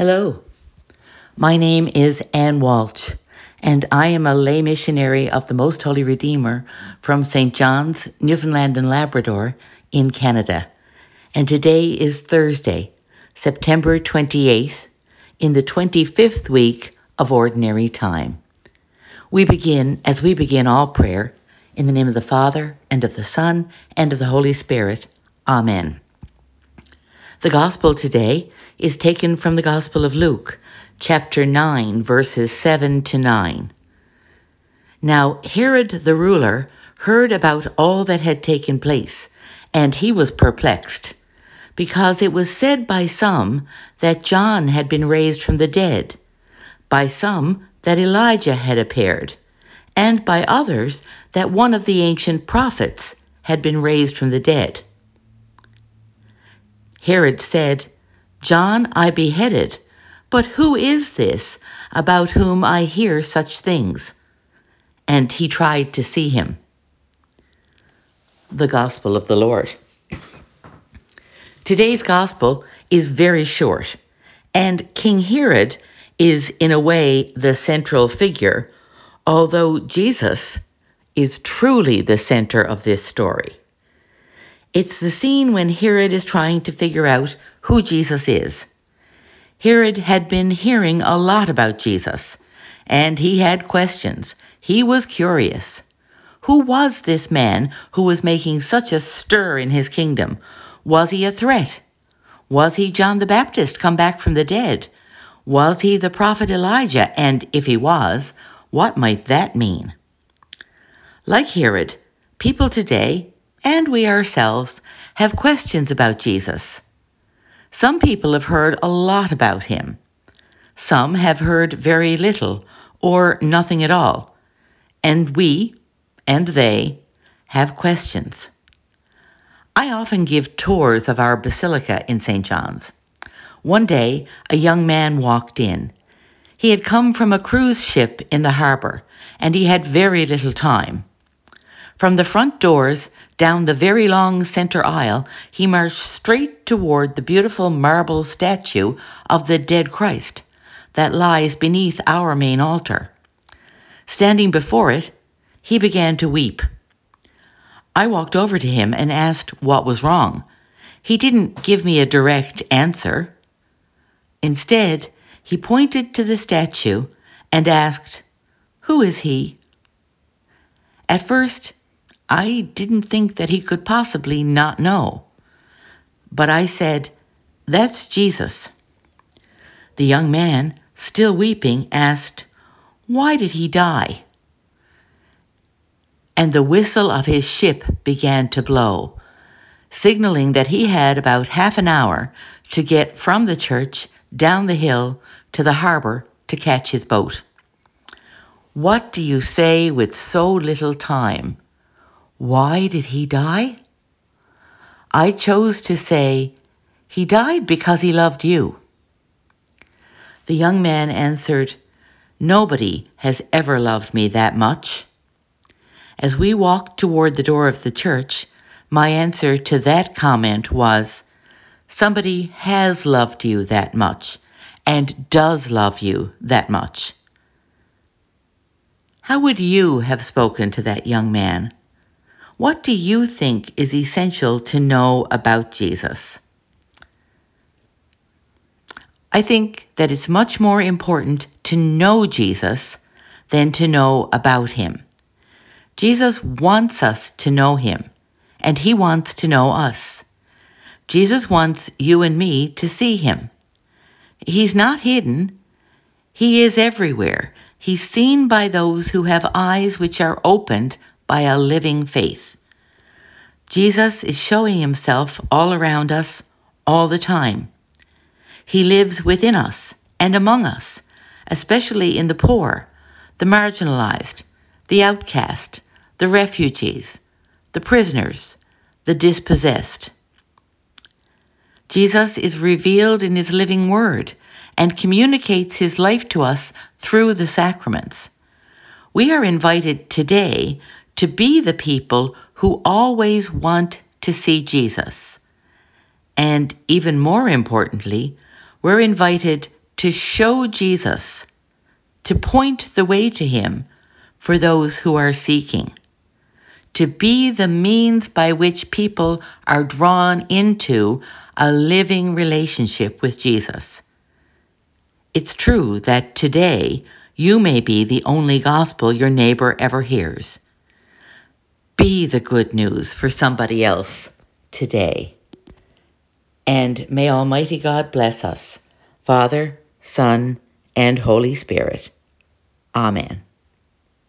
Hello, my name is Anne Walsh, and I am a lay missionary of the Most Holy Redeemer from St. John's, Newfoundland and Labrador in Canada. And today is Thursday, September 28th, in the 25th week of Ordinary Time. We begin, as we begin all prayer, in the name of the Father, and of the Son, and of the Holy Spirit. Amen. The Gospel today is taken from the Gospel of Luke, chapter 9, verses 7 to 9. Now Herod the ruler heard about all that had taken place, and he was perplexed, because it was said by some that John had been raised from the dead, by some that Elijah had appeared, and by others that one of the ancient prophets had been raised from the dead. Herod said, John I beheaded, but who is this about whom I hear such things? And he tried to see him. The Gospel of the Lord. Today's Gospel is very short, and King Herod is in a way the central figure, although Jesus is truly the center of this story. It's the scene when Herod is trying to figure out who Jesus is. Herod had been hearing a lot about Jesus, and he had questions. He was curious. Who was this man who was making such a stir in his kingdom? Was he a threat? Was he John the Baptist come back from the dead? Was he the prophet Elijah? And if he was, what might that mean? Like Herod, people today and we ourselves have questions about Jesus. Some people have heard a lot about him. Some have heard very little or nothing at all. And we, and they, have questions. I often give tours of our basilica in St. John's. One day, a young man walked in. He had come from a cruise ship in the harbour, and he had very little time. From the front doors, down the very long center aisle, he marched straight toward the beautiful marble statue of the dead Christ that lies beneath our main altar. Standing before it, he began to weep. I walked over to him and asked what was wrong. He didn't give me a direct answer. Instead, he pointed to the statue and asked, Who is he? At first, I didn't think that he could possibly not know. But I said, That's Jesus. The young man, still weeping, asked, Why did he die? And the whistle of his ship began to blow, signaling that he had about half an hour to get from the church down the hill to the harbor to catch his boat. What do you say with so little time? Why did he die? I chose to say, He died because he loved you. The young man answered, Nobody has ever loved me that much. As we walked toward the door of the church, my answer to that comment was, Somebody has loved you that much and does love you that much. How would you have spoken to that young man? What do you think is essential to know about Jesus? I think that it's much more important to know Jesus than to know about him. Jesus wants us to know him, and he wants to know us. Jesus wants you and me to see him. He's not hidden. He is everywhere. He's seen by those who have eyes which are opened by a living faith. Jesus is showing himself all around us all the time. He lives within us and among us, especially in the poor, the marginalized, the outcast, the refugees, the prisoners, the dispossessed. Jesus is revealed in his living word and communicates his life to us through the sacraments. We are invited today to be the people who always want to see Jesus. And even more importantly, we're invited to show Jesus, to point the way to Him for those who are seeking, to be the means by which people are drawn into a living relationship with Jesus. It's true that today you may be the only gospel your neighbor ever hears. Be the good news for somebody else today. And may Almighty God bless us, Father, Son, and Holy Spirit. Amen.